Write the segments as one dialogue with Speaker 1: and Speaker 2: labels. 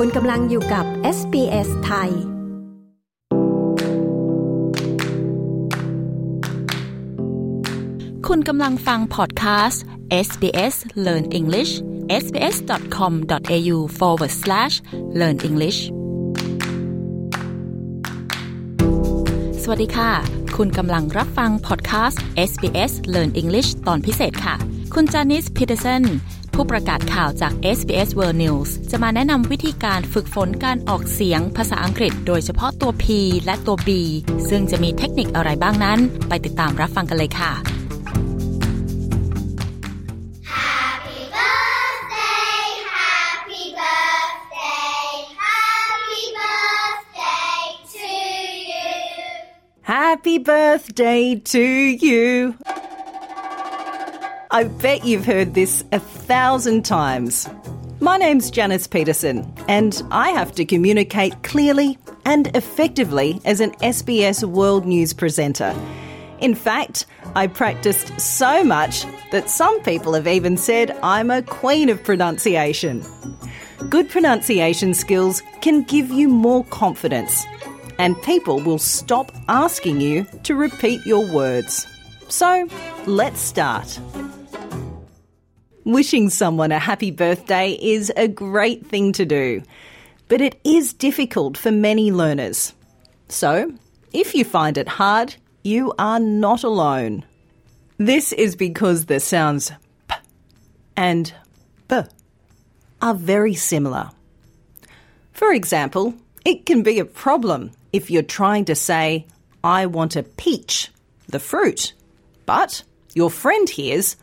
Speaker 1: คุณกำลังอยู่กับ SBS ไทย
Speaker 2: คุณกำลังฟังพอดแคสต์ SBS Learn English sbs.com.au forward slash learn English สวัสดีค่ะ คุณกำลังรับฟังพอดแคสต์ SBS Learn English ตอนพิเศษค่ะ คุณจานิสพีเตอร์สัน ผู้ประกาศข่าวจาก SBS World News จะมาแนะนำวิธีการฝึกฝนการออกเสียงภาษาอังกฤษ โดยเฉพาะตัว P และตัว B ซึ่งจะมีเทคนิคอะไรบ้างนั้น ไปติดตามรับฟังกันเลยค่ะ
Speaker 3: Happy birthday, happy birthday, happy birthday to you.
Speaker 4: I bet you've heard this a thousand times. My name's Janice Petersen, and I have to communicate clearly and effectively as an SBS World News presenter. In fact, I practiced so much that some people have even said I'm a queen of pronunciation. Good pronunciation skills can give you more confidence, and people will stop asking you to repeat your words. So, let's start. Wishing someone a happy birthday is a great thing to do, but it is difficult for many learners. So, if you find it hard, you are not alone. This is because the sounds p and b are very similar. For example, it can be a problem if you're trying to say, I want a peach, the fruit, but your friend hears,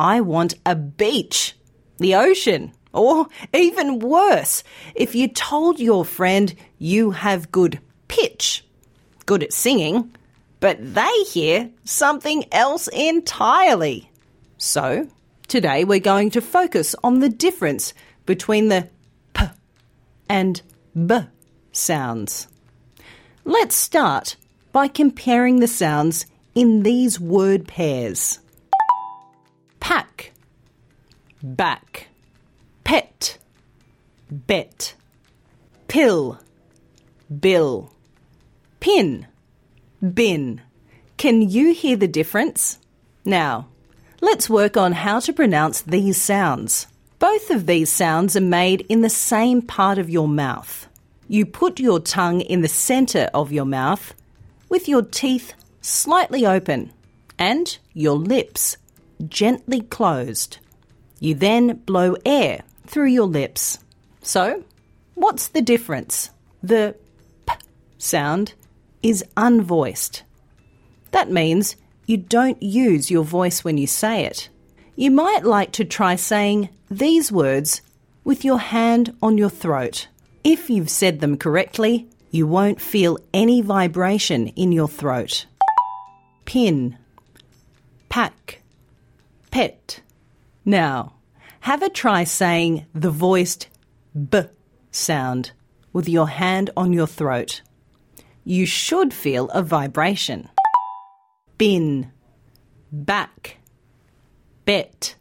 Speaker 4: I want a beach, the ocean. Or even worse, if you told your friend you have good pitch, good at singing, but they hear something else entirely. So, today we're going to focus on the difference between the p and b sounds. Let's start by comparing the sounds in these word pairs pack, back, pet, bet, pill, bill, pin, bin. Can you hear the difference? Now, let's work on how to pronounce these sounds. Both of these sounds are made in the same part of your mouth. You put your tongue in the centre of your mouth with your teeth slightly open and your lips gently closed. You then blow air through your lips. So, what's the difference? The p sound is unvoiced. That means you don't use your voice when you say it. You might like to try saying these words with your hand on your throat. If you've said them correctly, you won't feel any vibration in your throat. Pin, pack, pet. Now, have a try saying the voiced b sound with your hand on your throat. You should feel a vibration. Bin, back, bet.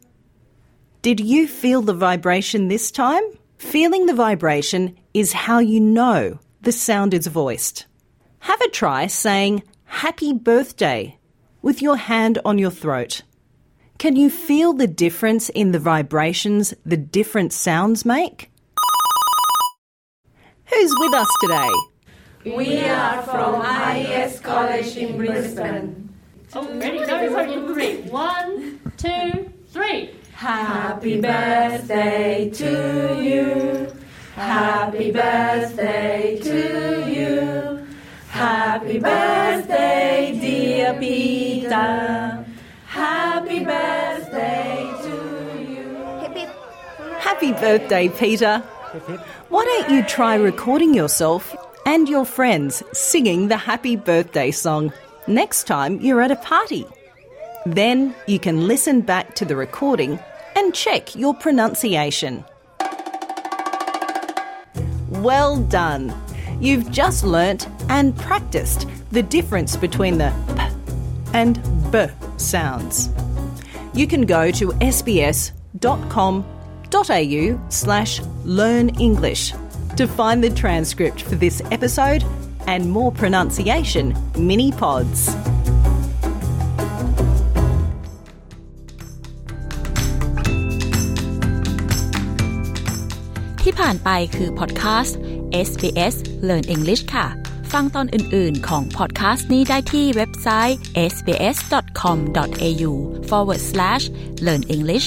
Speaker 4: Did you feel the vibration this time? Feeling the vibration is how you know the sound is voiced. Have a try saying happy birthday with your hand on your throat. Can you feel the difference in the vibrations the different sounds make? Who's with us today?
Speaker 5: We are from IES College in Brisbane.
Speaker 6: Oh, ready? Go, go, three. One, two, three.
Speaker 5: Happy birthday to you. Happy birthday Happy birthday, Peter.
Speaker 4: Why don't you try recording yourself and your friends singing the happy birthday song next time you're at a party? Then you can listen back to the recording and check your pronunciation. Well done! You've just learnt and practiced the difference between the p and b sounds. You can go to sbs.com.au slash learn English To find the transcript for this episode and more pronunciation mini pods.
Speaker 2: ที่ผ่านไปคือพอดแคสต์ SBS Learn English ค่ะ ฟังตอนอื่น ๆ ของพอดแคสต์นี้ได้ที่เว็บไซต์ sbs.com.au forward slash learn english